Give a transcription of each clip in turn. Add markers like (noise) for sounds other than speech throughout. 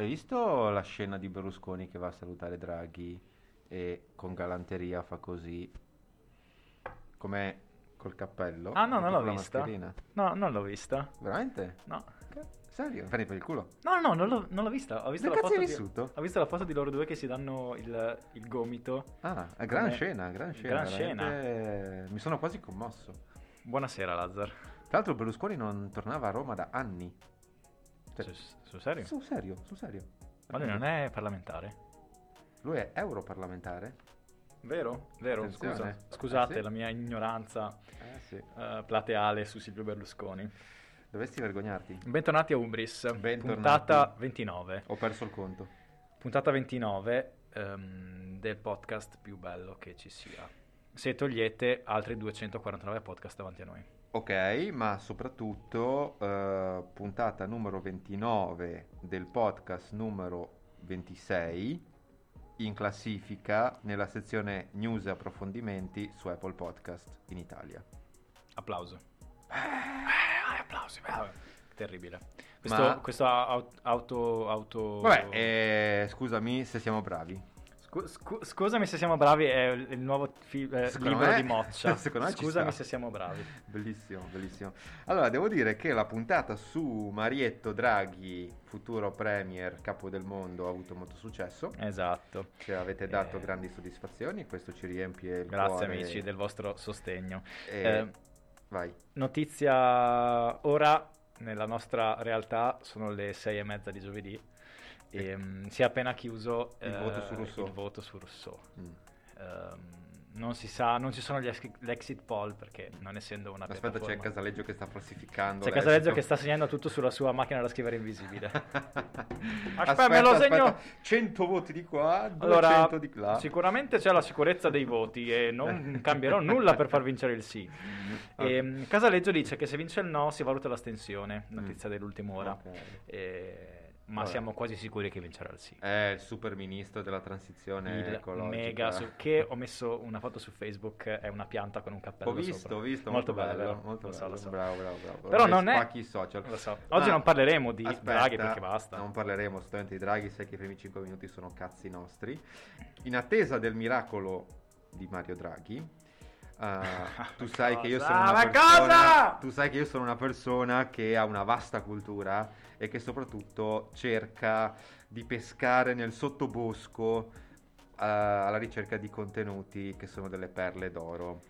Hai visto la scena di Berlusconi che va a salutare Draghi e con galanteria fa così? Come col cappello? Ah, no, non l'ho vista. mascherina. No, non l'ho vista. Veramente? No. Serio? Prendi per il culo? No, no, non l'ho, non l'ho vista. Ho visto, Dove la foto di, ho visto la foto di loro due che si danno il, il gomito. Ah, gran Come- scena, gran scena. gran scena. veramente- Mi sono quasi commosso. Buonasera, Lazzar. Tra l'altro Berlusconi non tornava a Roma da anni. Cioè, Sul, sul serio? Sul serio, sul serio. Ma lui non è parlamentare? Lui è europarlamentare? Vero? Vero, Attenzione. scusa. Scusate Eh, sì. la mia ignoranza Eh sì. eh, plateale su Silvio Berlusconi. Dovresti vergognarti. Bentornati a Ubris, Bentornati. puntata 29. Ho perso il conto. Puntata 29 ehm, del podcast più bello che ci sia. Se togliete altri 249 podcast davanti a noi. Ok, ma soprattutto eh, puntata numero 29 del podcast numero 26 in classifica nella sezione news e approfondimenti su Apple Podcast in Italia. Applauso. Eh, applausi. eh, Terribile. Questo, Ma- questo au- auto... auto... Vabbè, eh, scusami se siamo bravi. Scu- scu- scusami se siamo bravi, è il nuovo fi- eh, libro me- di (laughs) Moccia. Scusami se siamo bravi. Bellissimo, bellissimo. Allora, devo dire che la puntata su Marietto Draghi, futuro premier, capo del mondo, ha avuto molto successo. Esatto. Ci avete dato Eh. grandi soddisfazioni, questo ci riempie il Grazie cuore. amici del vostro sostegno. E- Eh, Vai. Notizia ora, nella nostra realtà sono le sei e mezza di giovedì e mm, si è appena chiuso Il voto su Rousseau. il voto su Rousseau. Mm. Ehm, non si sa, non ci sono gli ex- l'exit poll perché non essendo una Aspetta, c'è Casaleggio che sta falsificando. C'è l'esito. Casaleggio che sta segnando tutto sulla sua macchina da scrivere invisibile. (laughs) aspetta, me lo segno. 100 voti di qua, 200 Allora, di là. sicuramente c'è la sicurezza dei voti e non (laughs) cambierò nulla per far vincere il sì. E, Casaleggio dice che se vince il no si valuta l'astensione, notizia dell'ultima ora. Ok. E- ma Vabbè. siamo quasi sicuri che vincerà il sì. È il super ministro della transizione Il ecologica. mega su- che ho messo una foto su Facebook è una pianta con un cappello Ho visto, sopra. ho visto, molto, molto, bello, vero? molto Lo so, bello. lo so. Bravo, bravo, bravo. Però Ormai non è- spacchi i social. Lo so. Oggi Ma- non parleremo di aspetta, Draghi perché basta. Non parleremo assolutamente di Draghi, sai che i primi 5 minuti sono cazzi nostri. In attesa del miracolo di Mario Draghi, eh, (laughs) tu sai che io Cosa? sono una Ma persona, tu sai che io sono una persona che ha una vasta cultura e che soprattutto cerca di pescare nel sottobosco eh, alla ricerca di contenuti che sono delle perle d'oro.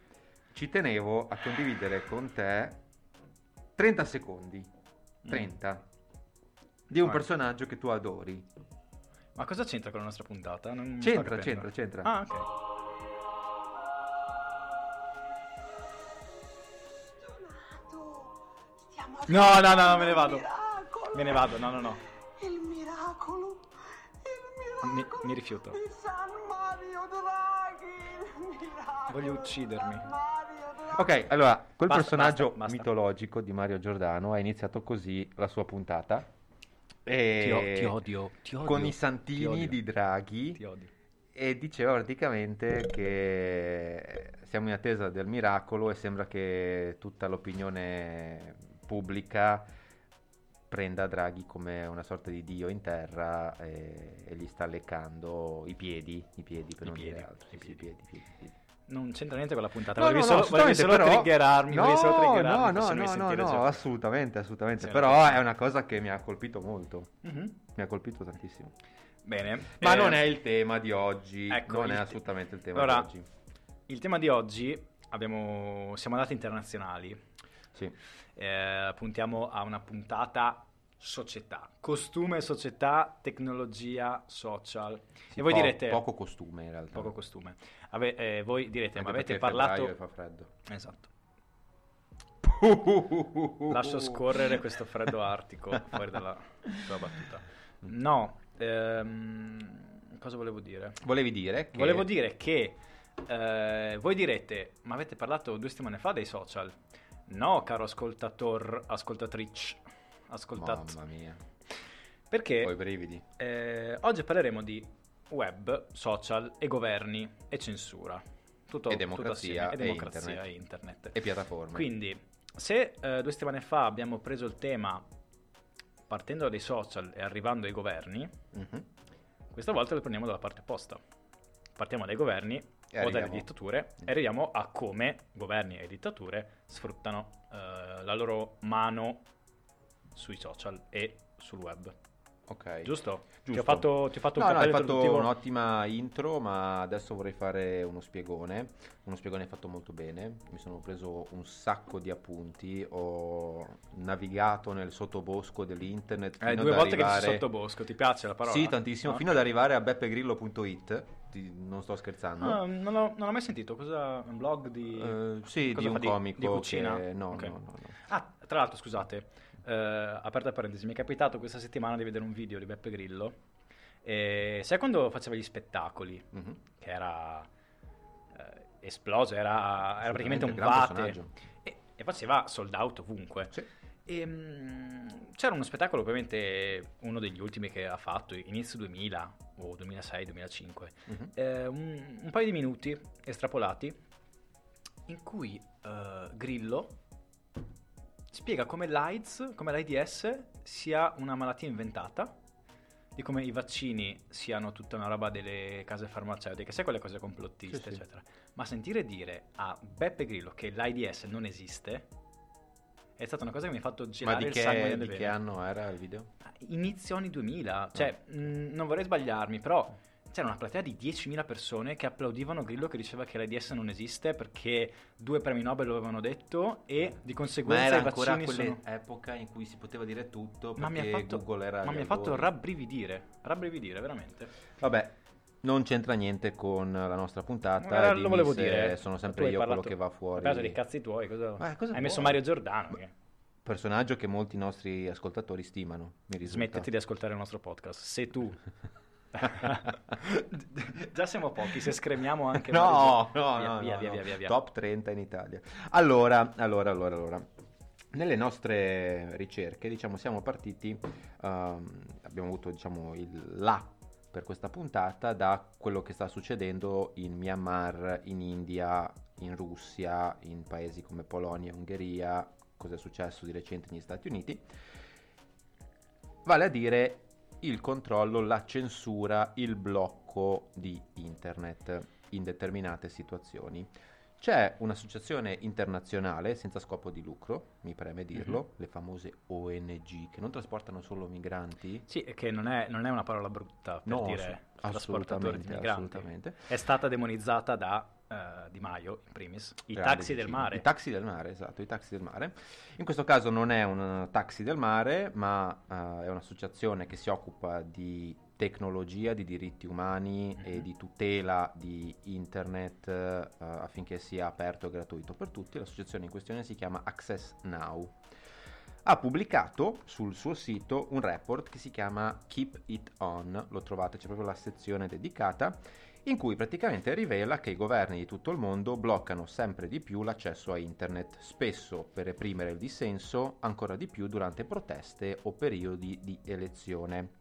Ci tenevo a condividere con te 30 secondi, 30, di un Vai. personaggio che tu adori. Ma cosa c'entra con la nostra puntata? Non C'entra, c'entra, c'entra. Ah, ok. No, no, no, me ne vado. miracolo. Me ne vado, no, no, no. Il miracolo. Il Mi- miracolo. mi rifiuto. Di San Mario Draghi. Il miracolo. Voglio uccidermi. Ok, allora, quel Basta, personaggio basta, basta. mitologico di Mario Giordano ha iniziato così la sua puntata. E Ti, odio, ti odio. Con i Ti santini di Draghi. Ti odio. E diceva praticamente che siamo in attesa del miracolo e sembra che tutta l'opinione pubblica prenda Draghi come una sorta di dio in terra e, e gli sta leccando i piedi, i piedi per I non piedi, dire altro. i Sì, sì, piedi. piedi, piedi, piedi. Non c'entra niente con la puntata. No, volevi no, no, solo, volevi solo assolutamente, però- triggerarmi. No, volevi solo triggerarmi no, no, no, no, già- assolutamente, assolutamente. Sì, Però è una cosa che mi ha colpito molto. Mhm. Mi ha colpito tantissimo. Bene. Ma eh, non è il tema di oggi. ecco, non è assolutamente il tema Allora, di oggi. Il tema di oggi abbiamo... siamo andati internazionali. Sì. Eh, puntiamo a una puntata società. Costume, società, tecnologia, social. Sì, e voi po- direte... Poco costume in realtà. poco costume. Ave- eh, voi direte, Anche ma avete parlato... e fa freddo. Esatto. (laughs) Lascio scorrere questo freddo artico fuori dalla sua battuta. No, ehm, cosa volevo dire? Volevi dire che... Volevo dire che eh, voi direte, ma avete parlato due settimane fa dei social? No, caro ascoltator, ascoltatrice, ascoltat. Mamma mia. Perché Ho i brividi. eh, oggi parleremo di web, social e governi e censura. Tutto, E tutto democrazia assieme, e e democrazia internet. e internet. E piattaforme. Quindi, se eh, due settimane fa abbiamo preso il tema partendo dai social e arrivando ai governi, Mhm. questa volta lo prendiamo dalla parte opposta. Partiamo dai governi o dalle arriviamo- dittature e arriviamo a come governi e dittature sfruttano eh, la loro mano sui social e sul web. Ok. Giusto? Ti ho Giusto. fatto, ti ho fatto un No, no, hai fatto un'ottima intro, ma adesso vorrei fare uno spiegone. Uno spiegone fatto molto bene. Mi sono preso un sacco di appunti. Ho navigato nel sottobosco dell'internet. Eh, due ad volte che arrivare... sei sottobosco, ti piace la parola? Sì, tantissimo. Ah, Fino ad arrivare a beppegrillo.it. Ti- Non sto scherzando. Ah, non, l'ho, non l'ho mai sentito, cosa un blog di... Eh, sì, di fa un comico di cucina? che- no, Ok. no, no, no. Ah, tra l'altro, scusate, eh, aperta parentesi, mi è capitato questa settimana di vedere un video di Beppe Grillo. E sai quando faceva gli spettacoli? Mhm. Che era eh, esploso, era, era praticamente un vate. E, e faceva sold out ovunque. Sì. E, mm, c'era uno spettacolo, ovviamente uno degli ultimi che ha fatto, inizio 2000 o 2006-2005, Mhm. eh, un, un paio di minuti estrapolati in cui eh, Grillo spiega come l'AIDS, come l'AIDS sia una malattia inventata, di come i vaccini siano tutta una roba delle case farmaceutiche, sai quelle cose complottiste, Sì, sì. eccetera. Ma sentire dire a Beppe Grillo che l'AIDS non esiste è stata una cosa che mi ha fatto Ma girare di, il sangue che, nelle di che anno era il video? Inizio anni 2000, cioè mh, non vorrei sbagliarmi, però c'era una platea di 10.000 persone che applaudivano Grillo che diceva che l'AIDS non esiste perché due premi Nobel lo avevano detto e di Ma conseguenza era i ancora vaccini sono... quell'epoca in cui si poteva dire tutto Ma mi, perché ha fatto, Google era ma mi ha fatto rabbrividire, rabbrividire veramente. Vabbè, non c'entra niente con la nostra puntata. Ma e lo volevo dire. Sono Tu sempre io quello che va fuori. Preso dei cazzi tuoi, cosa... Ma cosa hai messo? Mario Giordano. che- Personaggio che molti nostri ascoltatori stimano. Smettiti di ascoltare il nostro podcast. Se tu... (laughs) Già siamo pochi, se scremiamo anche... (laughs) No, Mario no, Giordano- no, via, no, via, no. via, via, via. Top 30 in Italia. Allora, allora, allora, allora. Nelle nostre ricerche, diciamo, siamo partiti, ehm, abbiamo avuto, diciamo, il là per questa puntata da quello che sta succedendo in Myanmar, in India, in Russia, in paesi come Polonia Ungheria, cosa è successo di recente negli Stati Uniti. Vale a dire il controllo, la censura, il blocco di internet in determinate situazioni. C'è un'associazione internazionale senza scopo di lucro, mi preme dirlo, le famose ONG, che non trasportano solo migranti. Sì, che non è, non è una parola brutta per No, dire trasportatori di migranti. assolutamente. È stata demonizzata da eh, Di Maio, in primis. I Grande taxi del vicino. mare. I taxi del mare, esatto, i taxi del mare. In questo caso non è un taxi del mare, ma eh, è un'associazione che si occupa di tecnologia, di diritti umani e Mhm. di tutela di internet eh, affinché sia aperto e gratuito per tutti. L'associazione in questione si chiama Access Now. Ha pubblicato sul suo sito un report che si chiama Keep It On, lo trovate, c'è proprio la sezione dedicata, in cui praticamente rivela che i governi di tutto il mondo bloccano sempre di più l'accesso a internet, spesso per reprimere il dissenso, ancora di più durante proteste o periodi di elezione.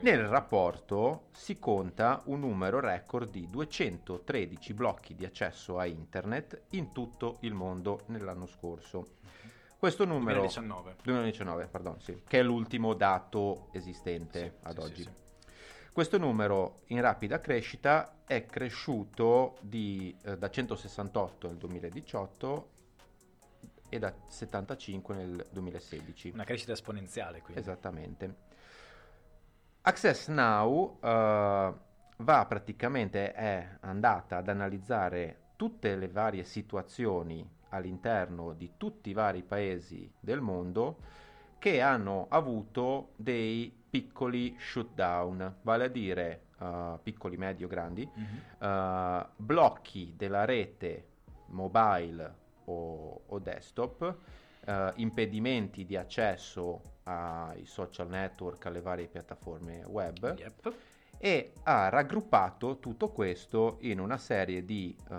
Nel rapporto si conta un numero record di 213 blocchi di accesso a internet in tutto il mondo nell'anno scorso. Questo numero 2019. 2019, pardon, sì, che è l'ultimo dato esistente Sì, ad sì, oggi. Questo numero in rapida crescita è cresciuto di, eh, da 168 nel 2018 e da 75 nel 2016. Una crescita esponenziale, quindi. Esattamente. Access Now eh, va praticamente, è andata ad analizzare tutte le varie situazioni all'interno di tutti i vari paesi del mondo che hanno avuto dei piccoli shutdown, vale a dire eh, piccoli, medio, grandi, Mhm. eh, blocchi della rete mobile o, o desktop, eh, impedimenti di accesso ai social network, alle varie piattaforme web Yep. e ha raggruppato tutto questo in una serie di eh,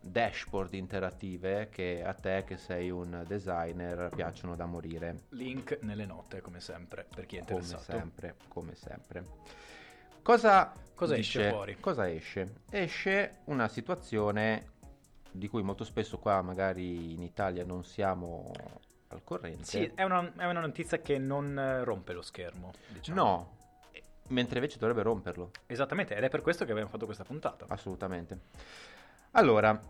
dashboard interattive che a te che sei un designer piacciono da morire. Link nelle note, come sempre, per chi è Come interessato. sempre, come sempre. Cosa, Cosa esce fuori? Cosa esce? Esce una situazione di cui molto spesso qua magari in Italia non siamo al corrente. Sì, è una, è una notizia che non eh, rompe lo schermo. Diciamo. No, mentre invece dovrebbe romperlo, Esattamente, ed è per questo che abbiamo fatto questa puntata. assolutamente. Allora,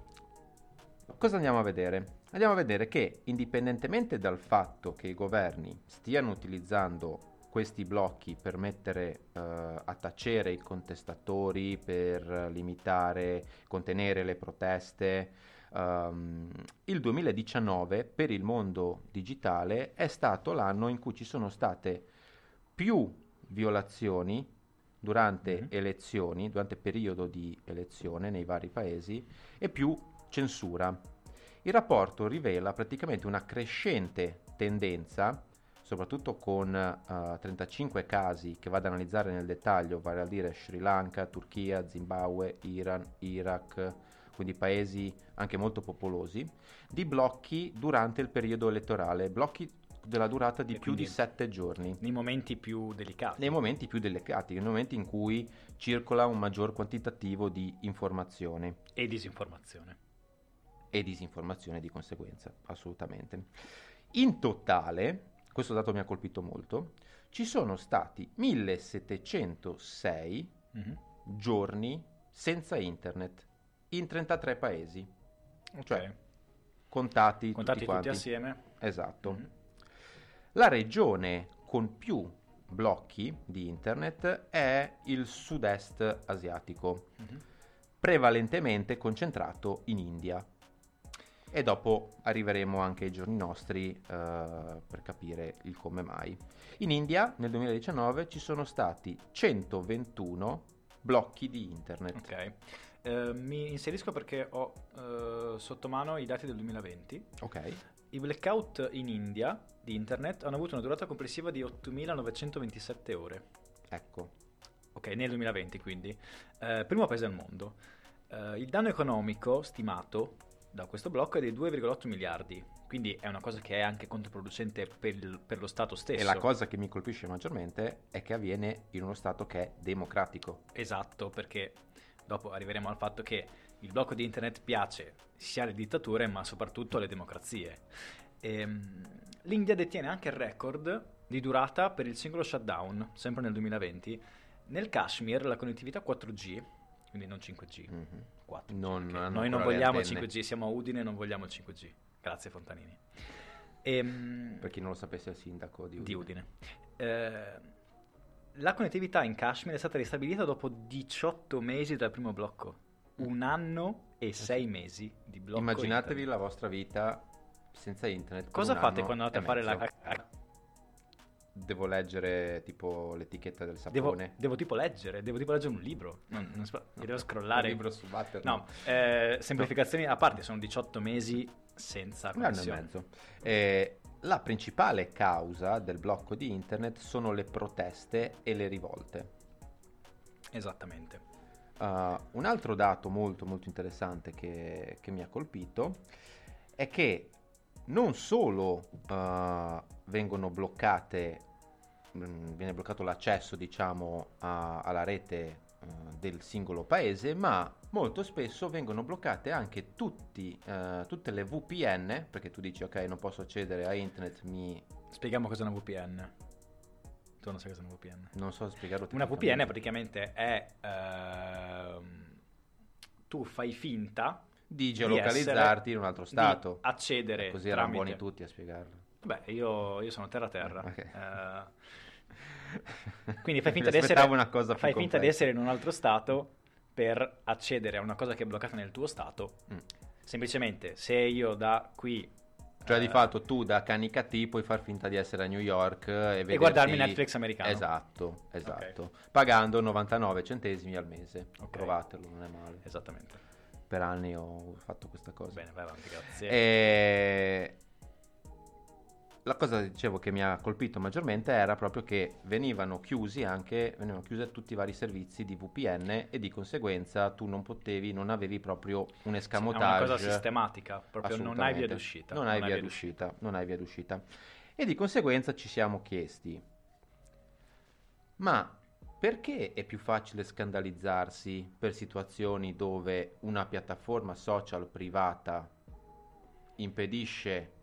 cosa andiamo a vedere? Andiamo a vedere che indipendentemente dal fatto che i governi stiano utilizzando questi blocchi per mettere eh, a tacere i contestatori, per limitare, contenere le proteste, ehm, il 2019 per il mondo digitale è stato l'anno in cui ci sono state più violazioni durante Mhm. elezioni, durante periodo di elezione nei vari paesi e più censura. Il rapporto rivela praticamente una crescente tendenza, soprattutto con eh, 35 casi che vado ad analizzare nel dettaglio, vale a dire Sri Lanka, Turchia, Zimbabwe, Iran, Iraq, quindi paesi anche molto popolosi, di blocchi durante il periodo elettorale, blocchi della durata di E più di quindi- 7 giorni Nei momenti più delicati. nei momenti più delicati, nei momenti in cui circola un maggior quantitativo di informazione E disinformazione. e disinformazione di conseguenza, assolutamente. In totale, questo dato mi ha colpito molto, ci sono stati 1706 Mhm. giorni senza internet in 33 paesi, Ok. Cioè, contati, Contati tutti tutti, assieme. Esatto. Mhm. La regione con più blocchi di internet è il sud-est asiatico, Mhm. prevalentemente concentrato in India. E dopo arriveremo anche ai giorni nostri eh, per capire il come mai. In India nel 2019 ci sono stati 121 blocchi di internet. Ok. Eh, mi inserisco perché ho eh, sotto mano i dati del 2020. Ok. I blackout in India di internet hanno avuto una durata complessiva di 8.927 ore. Ecco. Ok, nel 2020 quindi. Eh, primo paese al mondo. Eh, il danno economico stimato da questo blocco è di 2,8 miliardi. Quindi è una cosa che è anche controproducente per, il- per lo Stato stesso. E la cosa che mi colpisce maggiormente è che avviene in uno Stato che è democratico. Esatto, perché dopo arriveremo al fatto che il blocco di internet piace sia alle dittature ma soprattutto alle democrazie. Ehm, L'India detiene anche il record di durata per il singolo shutdown, sempre nel 2020. Nel Kashmir la connettività 4G, quindi non 5G, Mhm. 4G. Non hanno Noi non vogliamo il antenne. 5G, siamo a Udine e non vogliamo il 5G. Grazie Fontanini. Ehm, Per chi non lo sapesse, è il sindaco di Udine. di Udine. Eh, la connettività in Kashmir è stata ristabilita dopo 18 mesi dal primo blocco. Un anno e 6 mesi di blocco. Immaginatevi internet. la vostra vita senza internet. Cosa fate quando andate e a fare la... Devo leggere tipo l'etichetta del Devo, sapone. devo tipo leggere, devo tipo leggere un libro. Non, non so- mi devo scrollare. Un libro su Butter. No, eh, semplificazioni a parte, sono 18 mesi senza Un anno e connessione. mezzo. Eh, la principale causa del blocco di internet sono le proteste e le rivolte. Esattamente. Uh, un altro dato molto molto interessante che, che mi ha colpito è che non solo uh, vengono bloccate, mh, viene bloccato l'accesso diciamo a- alla rete uh, del singolo paese, ma molto spesso vengono bloccate anche tutti, uh, tutte le VPN, perché tu dici ok non posso accedere a internet, mi... Spieghiamo cos'è una VPN. Tu non sai cos'è una VPN. non so spiegarlo Una VPN praticamente è... ehm, tu fai finta di di geolocalizzarti essere- in un altro di stato. accedere Così erano tramite... buoni tutti a spiegarlo. Beh, io, io sono terra-terra. Ok. Eh, quindi fai (laughs) finta, di essere, fai finta di essere in un altro stato per accedere a una cosa che è bloccata nel tuo stato. Mm. Semplicemente, se io da qui... Cioè, di eh, fatto, tu da Canicati puoi far finta di essere a New York e, vederti... guardarmi Netflix americano. Esatto, esatto. Pagando 99 centesimi al mese. Ok. Provatelo, non è male. Esattamente. Per anni ho fatto questa cosa. Bene, vai avanti, grazie. E... La cosa dicevo che mi ha colpito maggiormente era proprio che venivano chiusi anche venivano chiusi tutti i vari servizi di VPN e di conseguenza tu non potevi, non avevi proprio un Sì, escamotage. è una cosa sistematica, proprio non hai via d'uscita. Non hai via d'uscita, non hai via d'uscita. E di conseguenza ci siamo chiesti, ma perché è più facile scandalizzarsi per situazioni dove una piattaforma social privata impedisce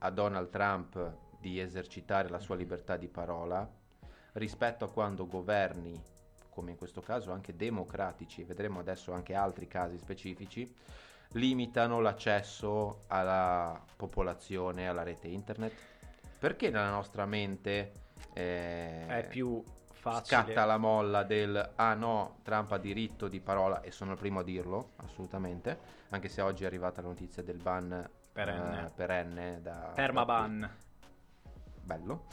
a Donald Trump di esercitare la sua libertà di parola rispetto a quando governi, come in questo caso anche democratici, vedremo adesso anche altri casi specifici, limitano l'accesso alla popolazione alla rete internet? Perché nella nostra mente eh, È più facile. scatta la molla del ah no, Trump ha diritto di parola e sono il primo a dirlo, assolutamente, anche se oggi è arrivata la notizia del ban Perenne. eh, perenne da, Permaban. bello.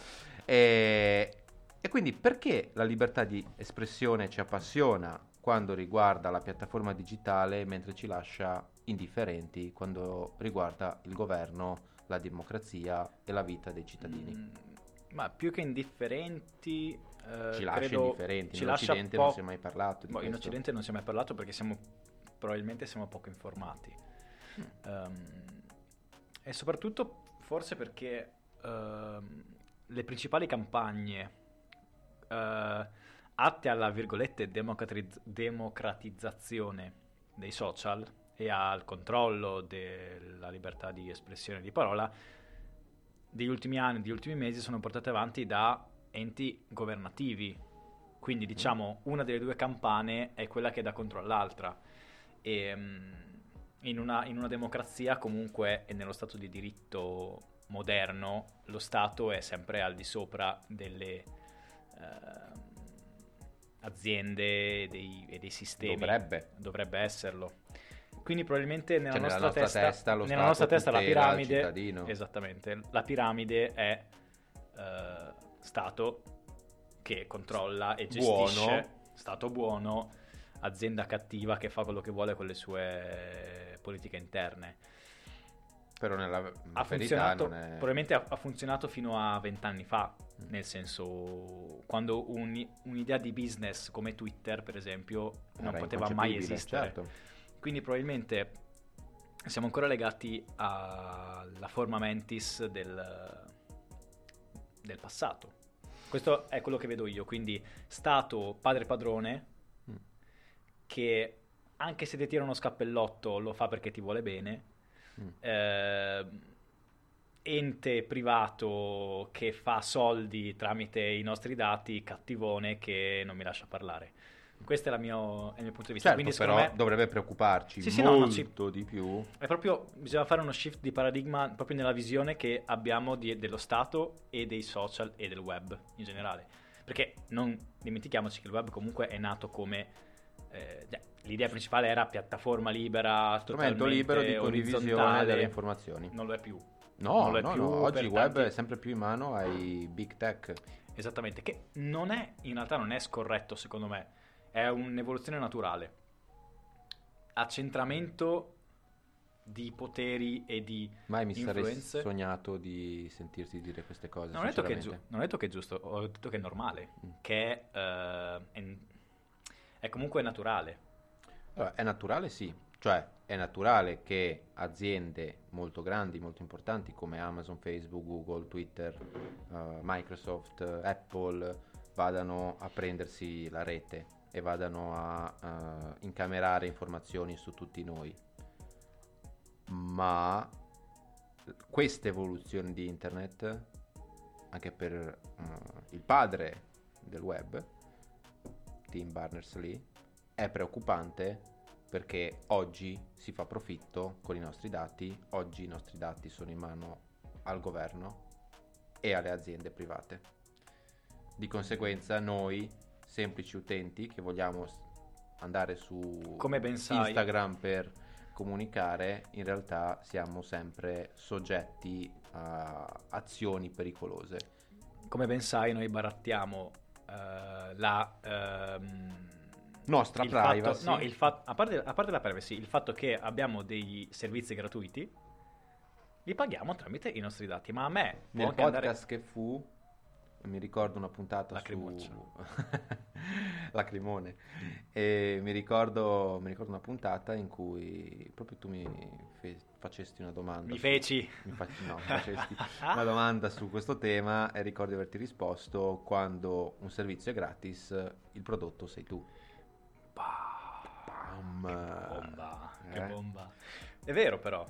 E, e quindi perché la libertà di espressione ci appassiona quando riguarda la piattaforma digitale, mentre ci lascia indifferenti quando riguarda il governo, la democrazia e la vita dei cittadini? Mm, ma più che indifferenti, eh, ci lascia indifferenti. ci in Occidente po- non si è mai parlato di boh, in. Occidente non si è mai parlato perché siamo probabilmente siamo poco informati. Mm. Ehm, e soprattutto forse perché ehm, le principali campagne eh, atte alla virgolette democratiz- democratizzazione dei social e al controllo della libertà di espressione di parola degli ultimi anni, degli ultimi mesi sono portate avanti da enti governativi. Quindi diciamo una delle due campane è quella che dà contro all'altra. E mm, in, una, in una democrazia comunque e nello Stato di diritto moderno lo Stato è sempre al di sopra delle ehm, aziende e dei, e dei sistemi. Dovrebbe. Dovrebbe esserlo. Quindi probabilmente nella, Cioè, nella nostra, nostra testa, testa nella nostra testa la piramide esattamente la piramide è eh, Stato che controlla e gestisce Buono. Stato buono azienda cattiva che fa quello che vuole con le sue politiche interne Però nella ha funzionato è... probabilmente ha, ha funzionato fino a vent'anni fa Mm. nel senso quando un- un'idea di business come Twitter per esempio non Era poteva mai esistere certo. quindi probabilmente siamo ancora legati alla forma mentis del, del passato. Questo è quello che vedo io, quindi Stato padre padrone Mm. che anche se ti tira uno scappellotto lo fa perché ti vuole bene, Mm. eh, ente privato che fa soldi tramite i nostri dati, cattivone che non mi lascia parlare. Questo è, mio- è il mio punto di vista. Certo, Quindi però me dovrebbe preoccuparci Sì, sì, no, no, molto sì. di più. è proprio, bisogna fare uno shift di paradigma proprio nella visione che abbiamo di- dello Stato e dei social e del web in generale. Perché non dimentichiamoci che il web comunque è nato come... eh, cioè, l'idea principale era piattaforma libera, Strumento libero di condivisione delle informazioni. Non lo è più. No, no, più no, oggi il web tanti- è sempre più in mano ai big tech. Esattamente, che non è, in realtà non è scorretto secondo me, è un'evoluzione naturale. Accentramento di poteri e di... Mai mi sarei Influenze? sognato di sentirti dire queste cose. Non ho, detto che è giu- sinceramente. non ho detto che è giusto, ho detto che è normale, Mm. che è, eh, è, è comunque naturale. Allora, è naturale, sì. Cioè, è naturale che aziende molto grandi, molto importanti come Amazon, Facebook, Google, Twitter, eh, Microsoft, eh, Apple vadano a prendersi la rete e vadano a eh, incamerare informazioni su tutti noi. Ma questa evoluzione di internet, anche per eh, il padre del web, Tim Berners-Lee, è preoccupante perché oggi si fa profitto con i nostri dati, oggi i nostri dati sono in mano al governo e alle aziende private. Di conseguenza noi, semplici utenti che vogliamo andare su Instagram per comunicare, in realtà siamo sempre soggetti a azioni pericolose. Come ben sai, noi barattiamo eh, la... ehm, Nostra il privacy. Fatto, no, il fa- a, parte, a parte la privacy, il fatto che abbiamo dei servizi gratuiti, li paghiamo tramite i nostri dati. Ma a me Nel podcast andare... che fu, mi ricordo una puntata Lacrimoccia. su (laughs) Lacrimone. E mi ricordo, mi ricordo una puntata in cui proprio tu mi fe- facesti una domanda. Mi su- feci. mi fa- no, mi (laughs) facesti una domanda su questo tema e ricordo di averti risposto quando un servizio è gratis, il prodotto sei tu. Bomba, che Eh? bomba. È vero però.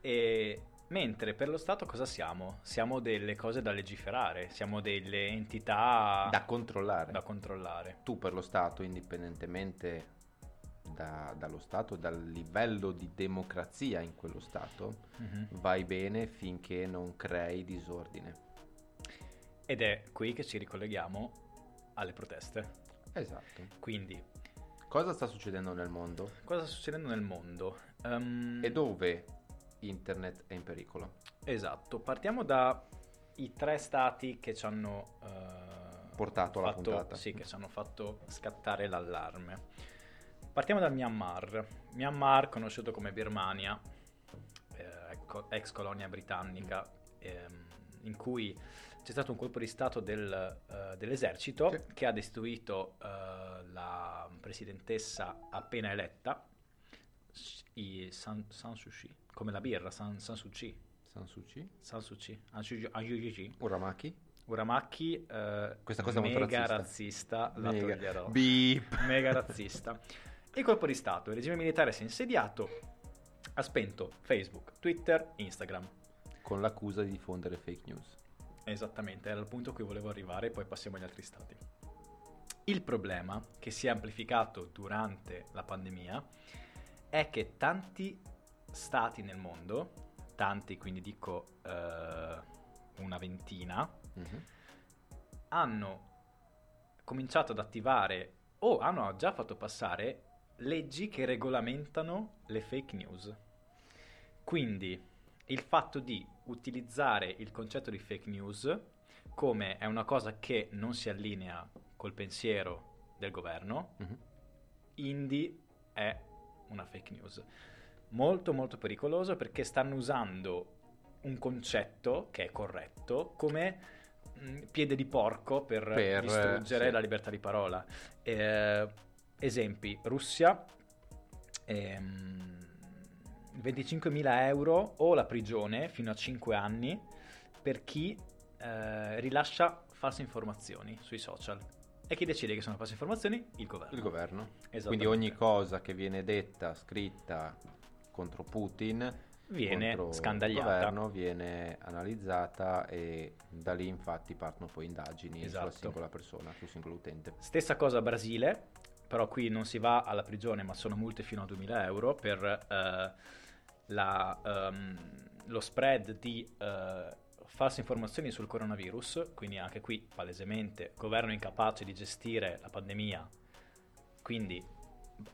E Mentre per lo Stato cosa siamo? Siamo delle cose da legiferare, siamo delle entità Da controllare. da controllare. Tu per lo Stato, indipendentemente da- dallo Stato, dal livello di democrazia in quello Stato, Mhm. vai bene finché non crei disordine. Ed è qui che ci ricolleghiamo alle proteste. Esatto. Quindi, Cosa sta succedendo nel mondo? cosa sta succedendo nel mondo? Ehm, E dove internet è in pericolo? Esatto, partiamo dai tre stati che ci hanno eh, Portato alla puntata. Sì, che ci hanno fatto scattare l'allarme. Partiamo dal Myanmar. Myanmar, conosciuto come Birmania, eh, ex colonia britannica, ehm, in cui c'è stato un colpo di stato del, eh, dell'esercito Sì. che ha destituito eh, la presidentessa appena eletta, i San, San Suu Kyi, come la birra, San, San Suu Kyi. San Suu Kyi? San Suu Kyi. Uramaki? Uramaki, eh, Questa cosa è molto mega razzista. razzista, la Mega. toglierò. Beep. Mega razzista. Il colpo di Stato, il regime militare si è insediato, ha spento Facebook, Twitter, Instagram. Con l'accusa di diffondere fake news. Esattamente, era il punto a cui volevo arrivare, poi passiamo agli altri stati. Il problema, che si è amplificato durante la pandemia, è che tanti stati nel mondo, tanti quindi dico eh, una ventina, Mhm. hanno cominciato ad attivare o hanno già fatto passare leggi che regolamentano le fake news. Quindi il fatto di utilizzare il concetto di fake news come è una cosa che non si allinea col pensiero del governo, Mhm. indie è una fake news. Molto molto pericoloso perché stanno usando un concetto che è corretto come mh, piede di porco per, Per, distruggere sì. la libertà di parola. Eh, esempi, Russia, ehm, 25.000 euro o la prigione fino a 5 anni per chi eh, rilascia false informazioni sui social. E chi decide che sono false informazioni? Il governo. Il governo. Quindi Esattamente. ogni cosa che viene detta, scritta contro Putin, viene contro scandagliata. il governo, viene analizzata e da lì infatti partono poi indagini Esatto. sulla singola persona, sul singolo utente. Stessa cosa Brasile, però qui non si va alla prigione, ma sono multe fino a 2000 euro per eh, la, ehm, lo spread di eh, false informazioni sul coronavirus, quindi anche qui palesemente governo incapace di gestire la pandemia, quindi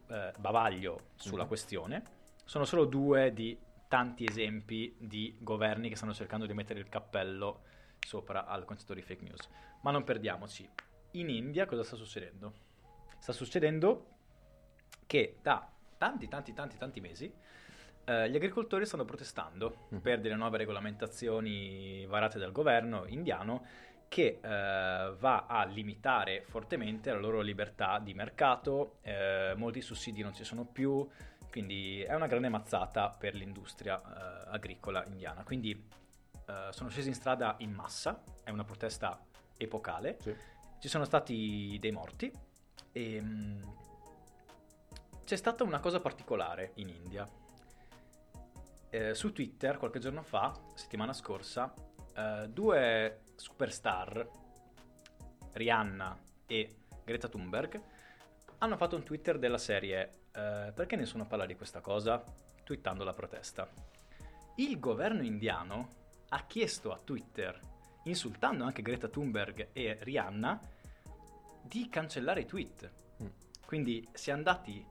eh, bavaglio sulla Mhm. questione. Sono solo due di tanti esempi di governi che stanno cercando di mettere il cappello sopra al concetto di fake news. Ma non perdiamoci. In India cosa sta succedendo? Sta succedendo che da tanti, tanti, tanti, tanti mesi eh, gli agricoltori stanno protestando Mm. per delle nuove regolamentazioni varate dal governo indiano che eh, va a limitare fortemente la loro libertà di mercato, eh, molti sussidi non ci sono più, quindi è una grande mazzata per l'industria eh, agricola indiana. Quindi eh, sono scesi in strada in massa, è una protesta epocale, Sì. ci sono stati dei morti e mm, c'è stata una cosa particolare in India. Eh, su Twitter qualche giorno fa, settimana scorsa, eh, due superstar, Rihanna e Greta Thunberg, hanno fatto un Twitter della serie eh, perché nessuno parla di questa cosa? Twittando la protesta. Il governo indiano ha chiesto a Twitter, insultando anche Greta Thunberg e Rihanna, di cancellare i tweet. Mm. Quindi si è andati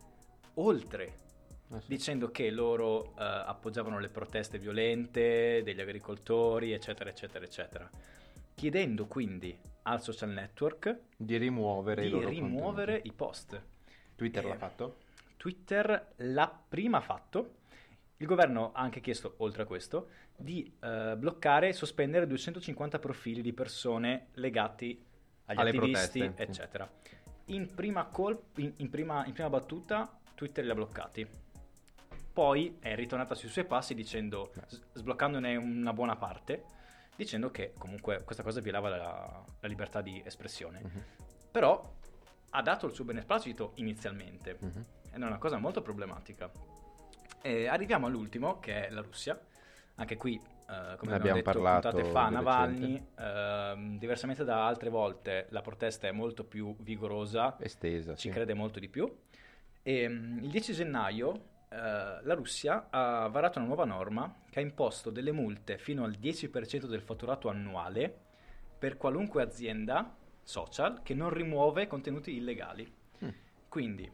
oltre Eh sì. dicendo che loro eh, appoggiavano le proteste violente degli agricoltori, eccetera, eccetera, eccetera. Chiedendo quindi al social network Di rimuovere i di loro rimuovere i post. Twitter Eh, l'ha fatto? Twitter l'ha prima fatto. Il governo ha anche chiesto, oltre a questo, di eh, bloccare e sospendere 250 profili di persone legati agli Alle attivisti, proteste, eccetera. In prima, col- in, in prima, in prima battuta Twitter li ha bloccati. Poi è ritornata sui suoi passi dicendo, sbloccandone una buona parte, dicendo che comunque questa cosa violava la, la libertà di espressione. Mhm. Però ha dato il suo beneplacito inizialmente Mhm. ed è una cosa molto problematica. E arriviamo all'ultimo, che è la Russia. Anche qui eh, come Ne abbiamo detto parlato puntate fa, Navalny, ehm, diversamente da altre volte, la protesta è molto più vigorosa, Estesa, ci sì. crede molto di più. E, mm, il 10 gennaio eh, la Russia ha varato una nuova norma che ha imposto delle multe fino al 10% del fatturato annuale per qualunque azienda social che non rimuove contenuti illegali. Mm. Quindi,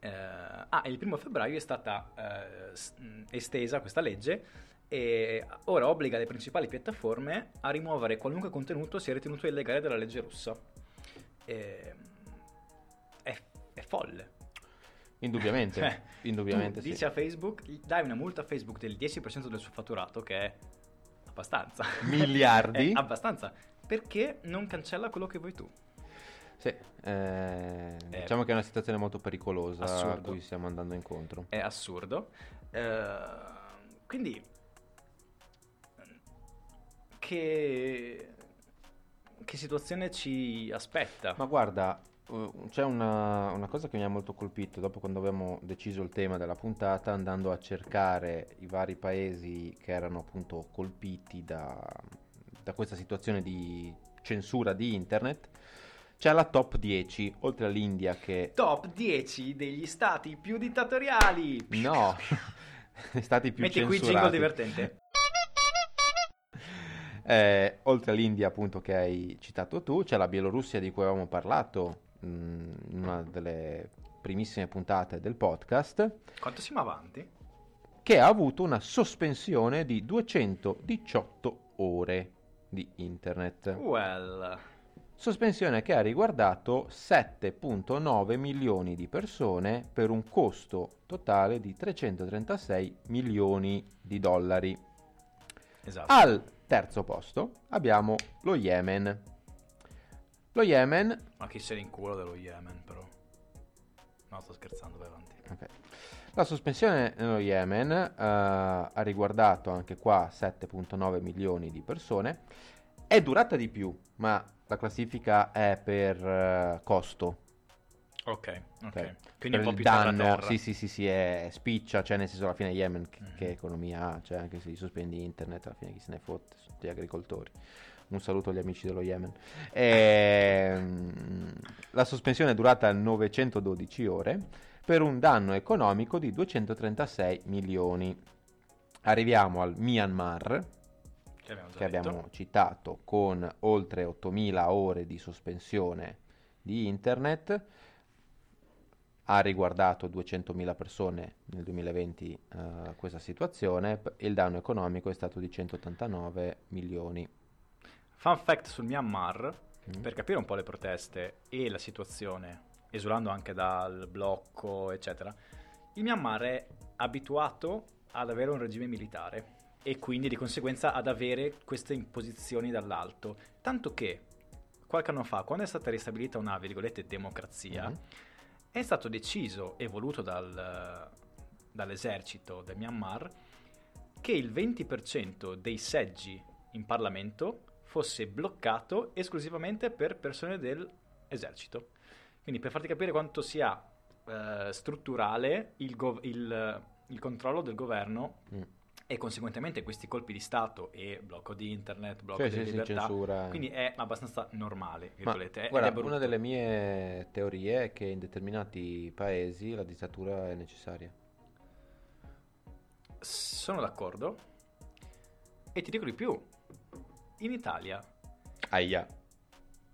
eh, ah, il primo febbraio è stata eh, estesa questa legge e ora obbliga le principali piattaforme a rimuovere qualunque contenuto sia ritenuto illegale dalla legge russa. E, è, è folle. Indubbiamente, Cioè, indubbiamente sì. dici a Facebook, dai una multa a Facebook del 10% del suo fatturato, che è abbastanza. Miliardi? (laughs) è abbastanza. Perché non cancella quello che vuoi tu? Sì, eh, diciamo che è una situazione molto pericolosa a Assurdo. cui stiamo andando incontro. È assurdo. Eh, quindi, che, che situazione ci aspetta? Ma guarda, eh, c'è una, una cosa che mi ha molto colpito dopo quando abbiamo deciso il tema della puntata, andando a cercare i vari paesi che erano appunto colpiti da, da questa situazione di censura di internet. C'è la top 10, oltre all'India che... Top 10 degli stati più dittatoriali. No, (laughs) stati più Metti qui il censurati. jingle divertente. Eh, oltre all'India, appunto, che hai citato tu, c'è la Bielorussia di cui avevamo parlato in una delle primissime puntate del podcast, Quanto siamo avanti? che ha avuto una sospensione di 218 ore di internet. Well, Sospensione che ha riguardato 7.9 milioni di persone per un costo totale di 336 milioni di dollari. esatto. Al terzo posto abbiamo lo Yemen. Lo Yemen, Ma chi se ne in culo dello Yemen, però. No, sto scherzando, vai avanti. ok. la sospensione nello Yemen eh, ha riguardato anche qua 7.9 milioni di persone. È durata di più, ma la classifica è per eh, costo. Ok, ok. ok? Quindi Per un po' più danno, terra-terra. sì, sì, sì, sì, è spiccia, cioè nel senso alla fine Yemen che, Mhm. che economia ha, cioè anche se gli sospendi internet, alla fine chi se ne fotte, sono tutti agricoltori. Un saluto agli amici dello Yemen. Ehm, la sospensione è durata 912 ore per un danno economico di 236 milioni. Arriviamo al Myanmar, Che abbiamo che abbiamo citato con oltre 8000 ore di sospensione di internet ha riguardato 200.000 persone nel 2020 eh, questa situazione e il danno economico è stato di 189 milioni Fun fact sul Myanmar, Mm. per capire un po' le proteste e la situazione, esulando anche dal blocco, eccetera, il Myanmar è abituato ad avere un regime militare e quindi di conseguenza ad avere queste imposizioni dall'alto. Tanto che qualche anno fa, quando è stata ristabilita una, virgolette, democrazia, Mhm. è stato deciso e voluto dal- dall'esercito del Myanmar che il 20% dei seggi in Parlamento fosse bloccato esclusivamente per persone dell'esercito. Quindi per farti capire quanto sia eh, strutturale il, gov- il- il controllo del governo Mm. e conseguentemente questi colpi di Stato e blocco di internet, blocco Sì, di sì, libertà. censura. Quindi è abbastanza normale, Ma, è guarda, una delle mie teorie è che in determinati paesi la dittatura è necessaria Sono d'accordo. E ti dico di più. In Italia, Aia.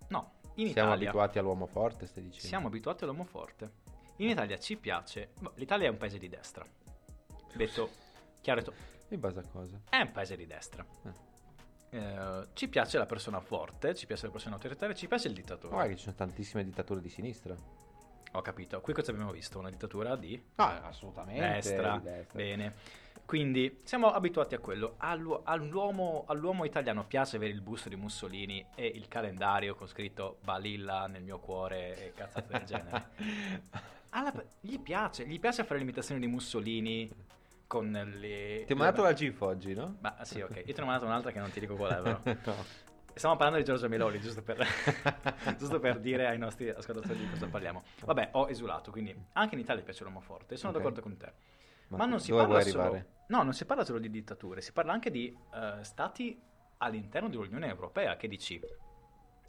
no, in siamo Italia abituati all'uomo forte stai dicendo siamo abituati all'uomo forte. In Italia ci piace. L'Italia è un paese di destra. Detto chiaro, e to- in base a cosa? è un paese di destra. Eh, ci piace la persona forte, ci piace la persona autoritaria, ci piace il dittatore. guarda che ci sono tantissime dittature di sinistra Ho capito. Qui cosa abbiamo visto? Una dittatura di no assolutamente destra. di destra. Bene. Quindi siamo abituati a quello. All'u- all'uomo, all'uomo italiano piace avere il busto di Mussolini e il calendario con scritto Balilla nel mio cuore e cazzate del genere. (laughs) Alla- gli piace, gli piace fare l'imitazione di Mussolini con le... Ti ho mandato la GIF oggi, no? Ma sì, ok. Io ti ho mandato un'altra che non ti dico qual è, però. (laughs) no. Stiamo parlando di Giorgio Meloni, giusto per, (laughs) giusto per dire ai nostri ascoltatori di cosa parliamo. Vabbè, ho esulato, quindi anche in Italia piace l'uomo forte, sono Ok. d'accordo con te. Ma non si parla solo... No, non si parla solo di dittature, si parla anche di eh, stati all'interno dell'Unione Europea che dici,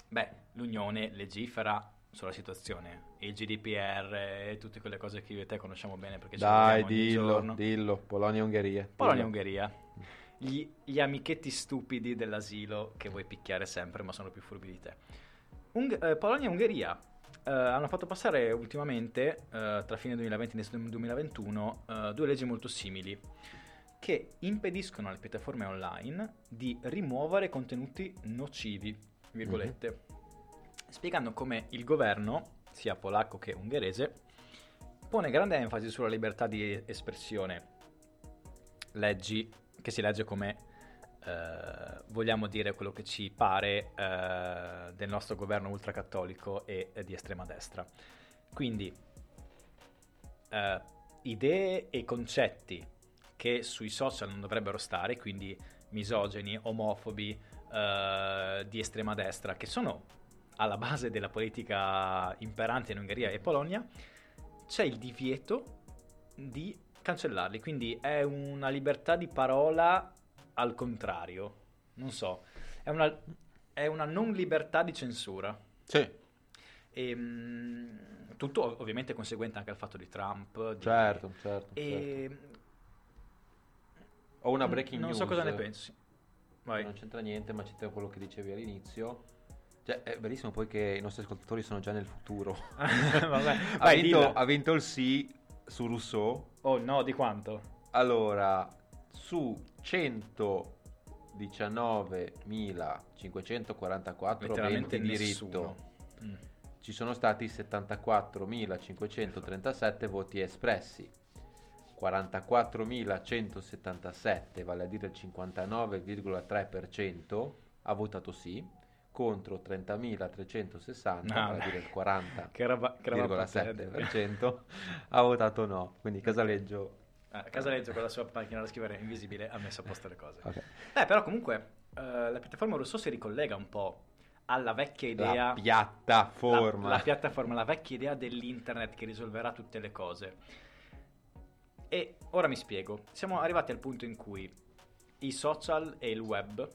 beh, l'Unione legifera sulla situazione, il GDPR e tutte quelle cose che io e te conosciamo bene perché ci Dai, ogni dillo, dillo. Polonia e Ungheria. Polonia e. Ungheria. Gli, gli amichetti stupidi dell'asilo che vuoi picchiare sempre ma sono più furbi di te. Ung- eh, Polonia e Ungheria eh, hanno fatto passare ultimamente, eh, tra fine 2020 e inizio 2021, eh, due leggi molto simili che impediscono alle piattaforme online di rimuovere contenuti nocivi, virgolette, spiegando come il governo, sia polacco che ungherese, pone grande enfasi sulla libertà di espressione. Leggi che si legge come eh, vogliamo dire quello che ci pare eh, del nostro governo ultracattolico e, di estrema destra. Quindi eh, idee e concetti che sui social non dovrebbero stare, quindi misogeni, omofobi, eh, di estrema destra, che sono alla base della politica imperante in Ungheria e Polonia, c'è il divieto di cancellarli, quindi è una libertà di parola al contrario, non so, è una, è una non libertà di censura. Sì, E, mm, tutto ov- ovviamente conseguente anche al fatto di Trump. di- certo, certo. E certo. Ho una breaking non news. so cosa ne pensi. Vai. Non c'entra niente, ma c'entra quello che dicevi all'inizio. Cioè, è verissimo poi che i nostri ascoltatori sono già nel futuro. (laughs) Vabbè, (laughs) ha, vai, vinto, ha vinto il sì su Rousseau. Oh no, di quanto? Allora, su 119.544 Letteralmente aventi diritto. Mm. ci sono stati 74.537 voti espressi. 44.177, vale a dire il 59,3%, ha votato sì, contro 30.360, Ah, vale a dire il 40,7%, Che roba, che roba potente. ha votato no. Quindi Casaleggio... Ah, Casaleggio con la sua macchina da scrivere invisibile ha messo a posto le cose. ok. Eh, però comunque eh, la piattaforma Rousseau si ricollega un po' alla vecchia idea... La piattaforma. La, la piattaforma, la vecchia idea dell'internet che risolverà tutte le cose. E ora mi spiego. Siamo arrivati al punto in cui i social e il web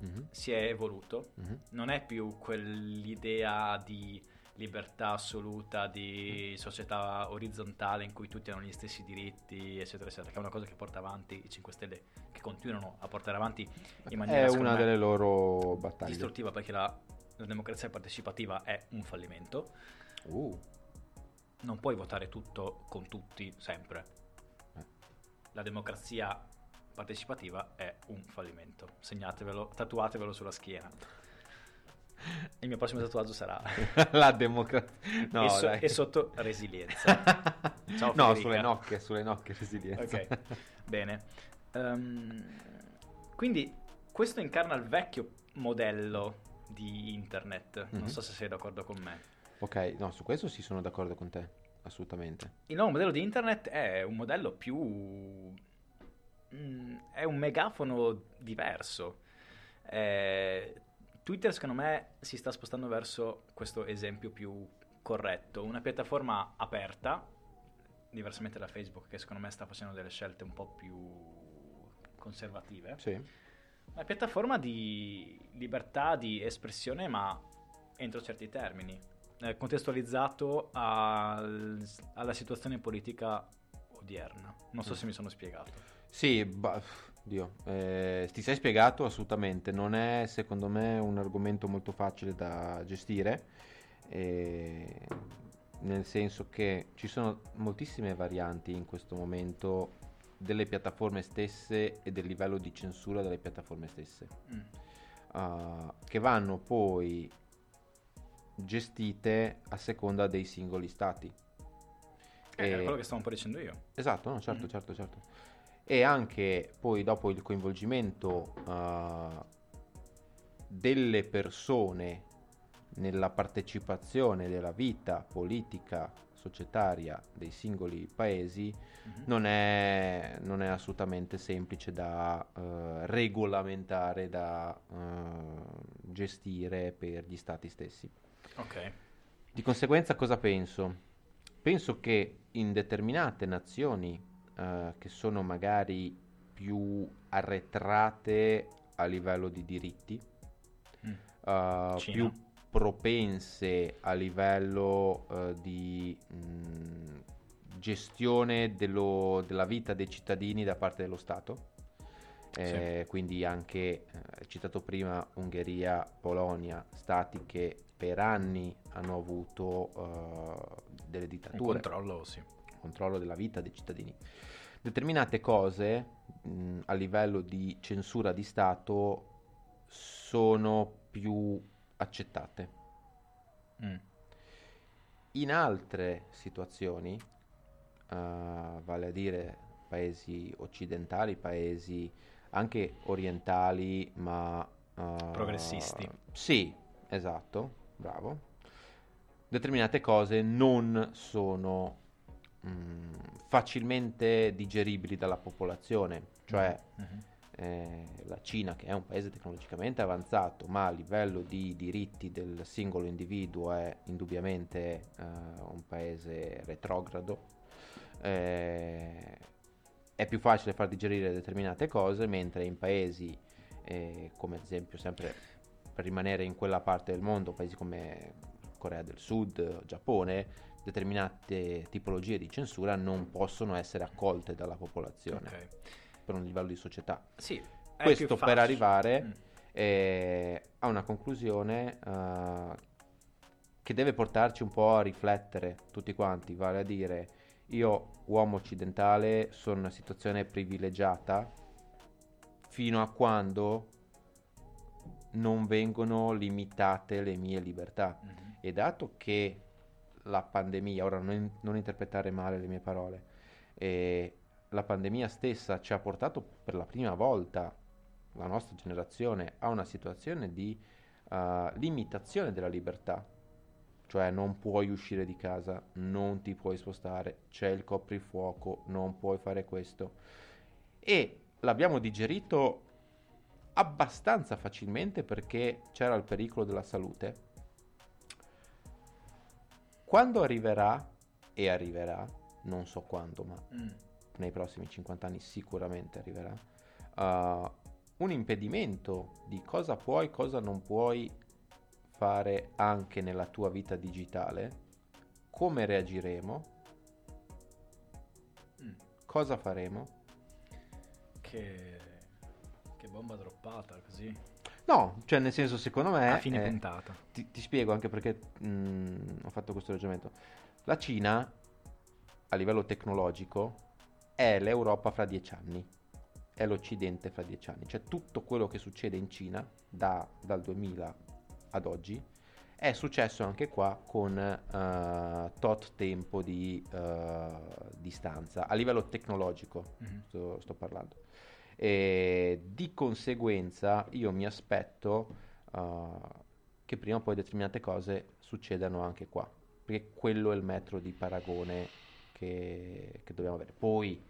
Mhm, si è evoluto. mhm. Non è più quell'idea di libertà assoluta, di società orizzontale in cui tutti hanno gli stessi diritti, eccetera, eccetera, che è una cosa che porta avanti i 5 Stelle, che continuano a portare avanti in maniera È una me, delle loro battaglie. distruttiva perché la, la democrazia partecipativa è un fallimento. Uh, Non puoi votare tutto con tutti sempre. Eh. La democrazia partecipativa è un fallimento. Segnatevelo, tatuatevelo sulla schiena. Il mio prossimo tatuaggio sarà (laughs) la democrazia. No, e, so- e sotto resilienza. (laughs) Ciao, no, sulle nocche, sulle nocche resilienza. Ok, bene. Ehm, quindi questo incarna il vecchio modello di internet. Non Mhm. so se sei d'accordo con me. ok, no, su questo sì sono d'accordo con te, assolutamente. Il nuovo modello di internet è un modello più... mm, è un megafono diverso. Eh, Twitter secondo me si sta spostando verso questo esempio più corretto, una piattaforma aperta, diversamente da Facebook che secondo me sta facendo delle scelte un po' più conservative. Sì. Una piattaforma di libertà di espressione ma entro certi termini, eh, contestualizzato al- alla situazione politica odierna. Non so Mm. se mi sono spiegato. Sì, ba- Dio, eh, ti sei spiegato assolutamente, non è secondo me un argomento molto facile da gestire, eh, nel senso che ci sono moltissime varianti in questo momento delle piattaforme stesse e del livello di censura delle piattaforme stesse, Mm. ah, che vanno poi gestite a seconda dei singoli stati. Eh, E- quello che stavo un po' dicendo io. Esatto, no, certo, Mhm. certo, certo. E anche poi dopo il coinvolgimento ah, delle persone nella partecipazione della vita politica, societaria dei singoli paesi Mhm. non è, non è assolutamente semplice da eh, regolamentare, da eh, gestire per gli stati stessi. Ok. Di conseguenza cosa penso? Penso che in determinate nazioni eh, che sono magari più arretrate a livello di diritti, Mm. eh, più propense a livello eh, di mh, gestione dello- della vita dei cittadini da parte dello Stato. Eh, Quindi anche, eh, citato prima, Ungheria, Polonia, stati che per anni hanno avuto eh, delle Un dittature controllo, sì. Controllo della vita dei cittadini. Determinate cose mh, a livello di censura di Stato sono più accettate. Mm. In altre situazioni, eh, vale a dire paesi occidentali, paesi anche orientali, ma... eh, Progressisti. Sì, esatto, bravo. Determinate cose non sono mm, facilmente digeribili dalla popolazione, cioè Mhm. eh, la Cina, che è un paese tecnologicamente avanzato, ma a livello di diritti del singolo individuo è indubbiamente eh, un paese retrogrado, eh, è più facile far digerire determinate cose, mentre in paesi eh, come ad esempio sempre per rimanere in quella parte del mondo, paesi come Corea del Sud, Giappone, determinate tipologie di censura non possono essere accolte dalla popolazione Ok. per un livello di società. Sì, Questo per arrivare Mm. eh, a una conclusione eh, che deve portarci un po' a riflettere tutti quanti, vale a dire io uomo occidentale sono in una situazione privilegiata fino a quando non vengono limitate le mie libertà. Mhm. E dato che la pandemia, ora non, non interpretare male le mie parole, eh, la pandemia stessa ci ha portato per la prima volta, la nostra generazione, a una situazione di eh, limitazione della libertà. Cioè non puoi uscire di casa, non ti puoi spostare, c'è il coprifuoco, non puoi fare questo. E l'abbiamo digerito abbastanza facilmente perché c'era il pericolo della salute. Quando arriverà, e arriverà, non so quando, ma Mm. nei prossimi 50 anni sicuramente arriverà, uh, un impedimento di cosa puoi, cosa non puoi fare anche nella tua vita digitale, come reagiremo, Mm. cosa faremo. Che... che bomba droppata così. No, cioè nel senso secondo me... A fine eh, puntata. ti, ti spiego anche perché mh, ho fatto questo ragionamento. La Cina, a livello tecnologico, è l'Europa fra dieci anni, è l'Occidente fra dieci anni. Cioè tutto quello che succede in Cina da- dal 2000 ad oggi è successo anche qua con eh, tot tempo di eh, distanza, a livello tecnologico Mhm. sto, sto parlando. E di conseguenza io mi aspetto uh, che prima o poi determinate cose succedano anche qua, perché quello è il metro di paragone che, che dobbiamo avere. Poi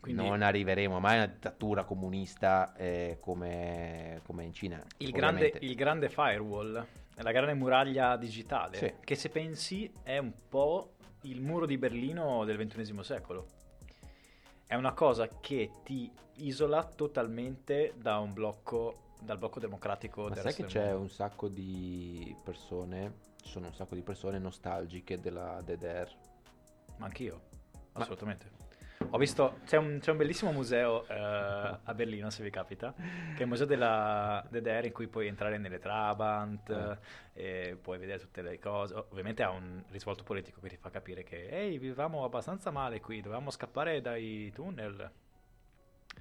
Quindi- non arriveremo mai a una dittatura comunista eh, come, come in Cina. Il grande, il grande firewall, la grande muraglia digitale, Sì. che se pensi è un po' il muro di Berlino del XXI secolo. È una cosa che ti isola totalmente da un blocco, dal blocco democratico Ma del sai che c'è mondo. un sacco di persone, ci sono un sacco di persone nostalgiche della DDR. Ma anch'io, assolutamente. Ho visto, c'è un, c'è un bellissimo museo eh, a Berlino, se vi capita, che è il museo della DDR in cui puoi entrare nelle Trabant, e puoi vedere tutte le cose. Ovviamente ha un risvolto politico che ti fa capire che, ehi, vivevamo abbastanza male qui, dovevamo scappare dai tunnel.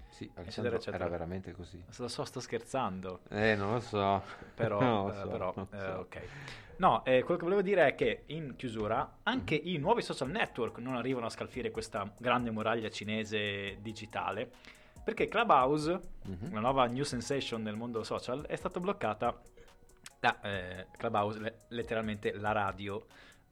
Sì, Alessandro eccetera. era veramente così. Lo so, sto scherzando, Eh, non lo so. però, (laughs) lo eh, so, però, eh, so. ok. No, eh, quello che volevo dire è che in chiusura anche i nuovi social network non arrivano a scalfire questa grande muraglia cinese digitale, perché Clubhouse, Mhm. la nuova new sensation nel mondo social, è stata bloccata da eh, Clubhouse, le- letteralmente la radio.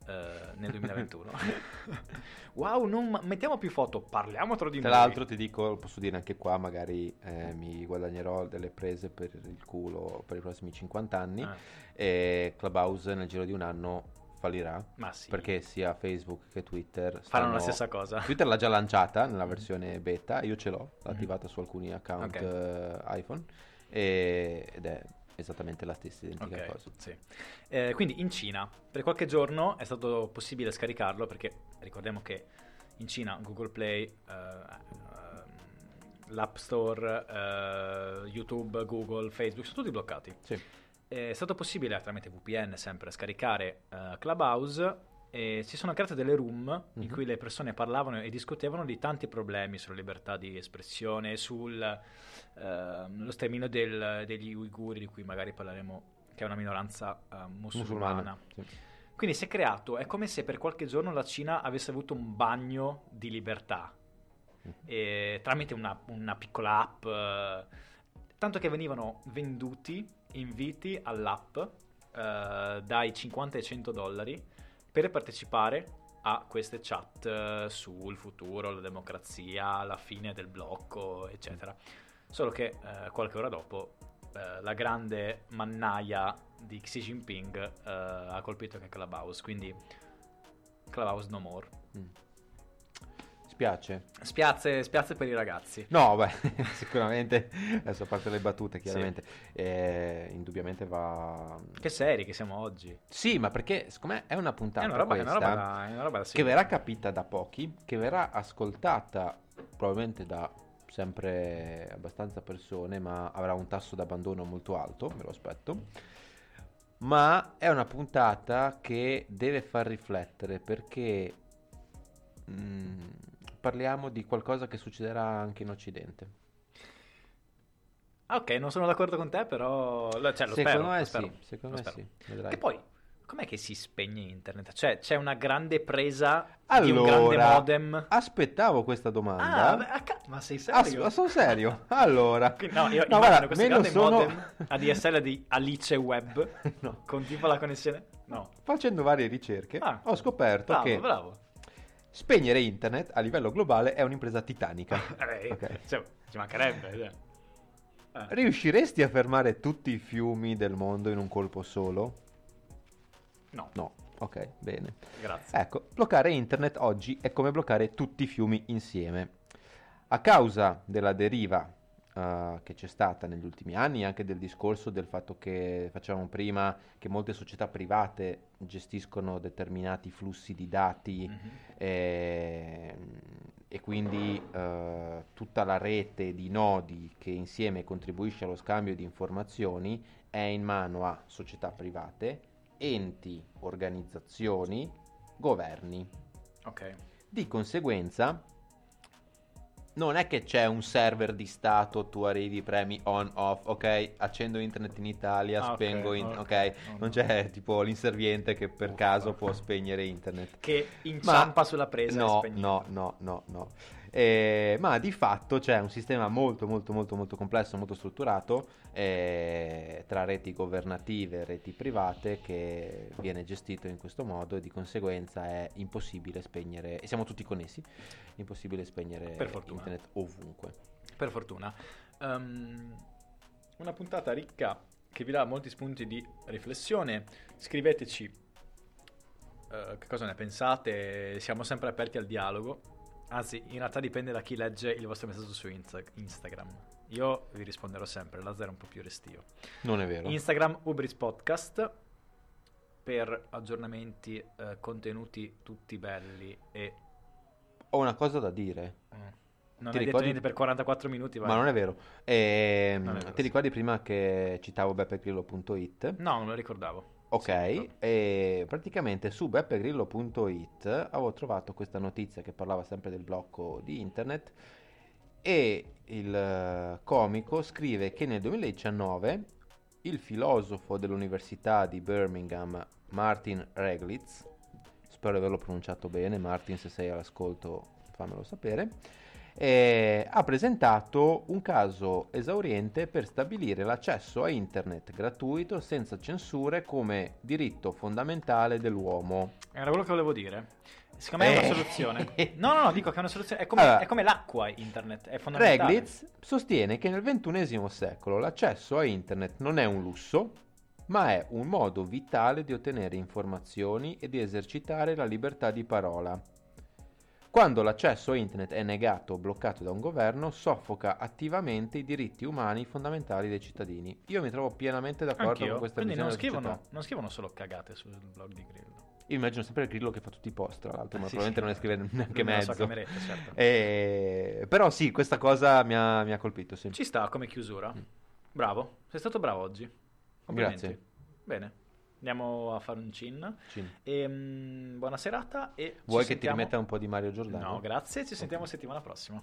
Eh, nel (laughs) 2021 (laughs) wow non ma- mettiamo più foto parliamo tra di Tra noi l'altro ti dico, posso dire anche qua, magari eh, mi guadagnerò delle prese per il culo per i prossimi 50 anni. Eh, E Clubhouse nel giro di un anno fallirà. Ma sì. Perché sia Facebook che Twitter Faranno la stessa cosa. Twitter l'ha già lanciata nella versione beta, io ce l'ho, l'ho Mhm. attivata su alcuni account Ok. eh, iPhone e- ed è esattamente la stessa identica Ok, cosa. sì. Eh, quindi in Cina per qualche giorno è stato possibile scaricarlo perché ricordiamo che in Cina Google Play, eh, ehm, l'App Store, eh, YouTube, Google, Facebook sono tutti bloccati. Sì. È stato possibile tramite VPN sempre scaricare Clubhouse e si sono create delle room in Mhm. cui le persone parlavano e discutevano di tanti problemi sulla libertà di espressione, sul ehm, lo sterminio degli uiguri di cui magari parleremo, che è una minoranza eh, musulmana. Sì. Quindi si è creato, è come se per qualche giorno la Cina avesse avuto un bagno di libertà e tramite una, una piccola app, eh, tanto che venivano venduti inviti all'app eh, dai 50 ai 100 dollari per partecipare a queste chat eh, sul futuro, la democrazia, la fine del blocco, eccetera. Solo che eh, qualche ora dopo eh, la grande mannaia di Xi Jinping eh, ha colpito anche Clubhouse, quindi Clubhouse no more. Mm. Spiace. Spiazze, spiazze per i ragazzi. No, beh, (laughs) sicuramente, adesso a parte le battute, chiaramente, eh, indubbiamente va... Che seri che siamo oggi. Sì, ma perché, secondo me, è una puntata È una roba, è una questa roba da, è una roba da che verrà capita da pochi, che verrà ascoltata probabilmente da sempre abbastanza persone, ma avrà un tasso d'abbandono molto alto, me lo aspetto. Ma è una puntata che deve far riflettere perché mm, parliamo di qualcosa che succederà anche in Occidente. Ok, non sono d'accordo con te, però... lo- Cioè, lo secondo spero, me lo spero, sì, secondo me spero. sì. vedrai. Che poi, com'è che si spegne internet? Cioè, c'è una grande presa di Allora, un grande modem... aspettavo questa domanda. Ah, ma sei serio? sono serio. (laughs) Allora, No, io No, guarda, questo grande sono- modem (laughs) ADSL di Alice Web No. con tipo la connessione... No. facendo varie ricerche, Ah, ho scoperto Bravo, che bravo. Spegnere internet a livello globale è un'impresa titanica. (laughs) Eh, Ok. cioè, ci mancherebbe. cioè. Eh. Riusciresti a fermare tutti i fiumi del mondo in un colpo solo? No, No. Ok, bene. grazie. Ecco, bloccare internet oggi è come bloccare tutti i fiumi insieme. A causa della deriva eh, che c'è stata negli ultimi anni, anche del discorso del fatto che facevamo prima, che molte società private gestiscono determinati flussi di dati Mhm. e, e quindi eh, tutta la rete di nodi che insieme contribuisce allo scambio di informazioni è in mano a società private, enti, organizzazioni, governi. Ok. Di conseguenza, non è che c'è un server di Stato, tu arrivi, premi on, off, ok, accendo internet in Italia, Ah, ok, spengo, in- ok. ok, No, non no. c'è tipo l'inserviente che per Uffa. caso può spegnere internet. Che inciampa Ma- sulla presa e No, no, no, no, no. Eh, ma di fatto c'è un sistema molto, molto, molto, molto complesso, molto strutturato eh, tra reti governative e reti private che viene gestito in questo modo e di conseguenza è impossibile spegnere, e siamo tutti connessi, impossibile spegnere internet ovunque. Per fortuna. Ehm, una puntata ricca che vi dà molti spunti di riflessione. Scriveteci eh, che cosa ne pensate. Siamo sempre aperti al dialogo. Anzi, in realtà dipende da chi legge il vostro messaggio su Insta- Instagram. Io vi risponderò sempre, Lazzaro è un po' più restio. Non è vero. Instagram Ubris Podcast per aggiornamenti, eh, contenuti tutti belli e... Ho una cosa da dire. Non Ti hai detto ricordi- niente per 44 minuti, vai. Ma non è vero. Ehm, Non è vero, ti sì. ricordi prima che citavo beppegrillo.it? No, non lo ricordavo. Ok, Sì, ricordo. e praticamente su beppegrillo.it avevo trovato questa notizia che parlava sempre del blocco di internet e il eh, comico scrive che nel 2019 il filosofo dell'Università di Birmingham Martin Reglitz, spero di averlo pronunciato bene, Martin se sei all'ascolto fammelo sapere, eh, ha presentato un caso esauriente per stabilire l'accesso a internet gratuito senza censure come diritto fondamentale dell'uomo. Era quello che volevo dire. Secondo me è una Eh. soluzione. (laughs) No, no, no, dico che è una soluzione. È come, Allora. è come l'acqua internet, è fondamentale. Reglitz sostiene che nel XXI secolo l'accesso a internet non è un lusso, ma è un modo vitale di ottenere informazioni e di esercitare la libertà di parola. Quando l'accesso a internet è negato o bloccato da un governo, soffoca attivamente i diritti umani fondamentali dei cittadini. Io mi trovo pienamente d'accordo Anch'io. con questa Quindi visione non società. non scrivono solo cagate sul blog di Grillo. Io immagino sempre Grillo che fa tutti i post, tra l'altro, ma Sì, probabilmente sì. non ne scrive neanche Nella mezzo. cameretta, certo. Eh, però sì, questa cosa mi ha, mi ha colpito, sì. Ci sta come chiusura. Bravo, sei stato bravo oggi. Complimenti. Grazie. Bene, andiamo a fare un cin. Cin. E, mm, buona serata e Vuoi che ti sentiamo- rimetta un po' di Mario Giordano? No, grazie, ci sentiamo settimana prossima.